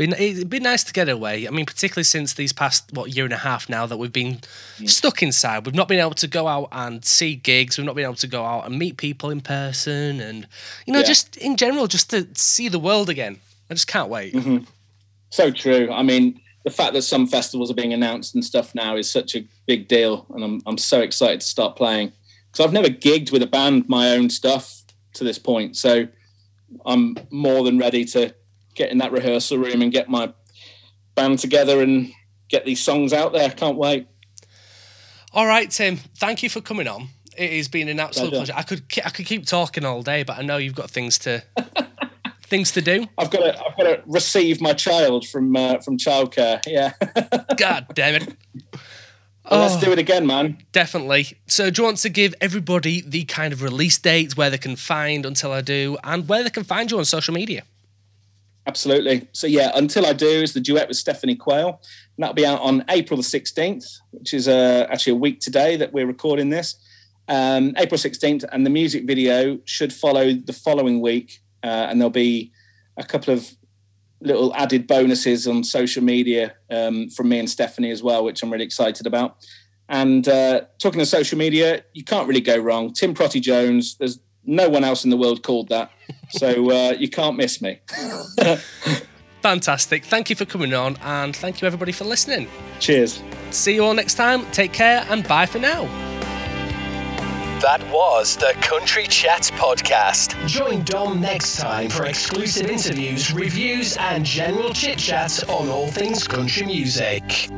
Been, it'd be nice to get away. I mean, particularly since these past what year and a half now that we've been yeah. stuck inside. We've not been able to go out and see gigs. We've not been able to go out and meet people in person, and you know, yeah. just in general, just to see the world again. I just can't wait. Mm-hmm. So true. I mean, the fact that some festivals are being announced and stuff now is such a big deal, and I'm I'm so excited to start playing because I've never gigged with a band my own stuff to this point. So I'm more than ready to get in that rehearsal room and get my band together and get these songs out there. Can't wait. All right, Tim. Thank you for coming on. It has been an absolute pleasure. Pleasure. I could I could keep talking all day, but I know you've got things to things to do. I've got to I've got to receive my child from uh, from childcare. Yeah, God damn it. Well, let's Oh. do it again, man. Definitely. So, do you want to give everybody the kind of release date where they can find Until I Do and where they can find you on social media? Absolutely. So yeah, until I do is the duet with Stephanie Quayle. And that'll be out on April the sixteenth, which is uh, actually a week today that we're recording this. Um, April sixteenth, and the music video should follow the following week, uh, and there'll be a couple of little added bonuses on social media um, from me and Stephanie as well, which I'm really excited about. And uh, talking to social media, you can't really go wrong. Tim Prottey Jones. There's no one else in the world called that, so uh, you can't miss me. Fantastic. Thank you for coming on and thank you everybody for listening. Cheers. See you all next time. Take care and bye for now. That was the Country Chat Podcast. Join Dom next time for exclusive interviews, reviews, and general chit chat on all things country music.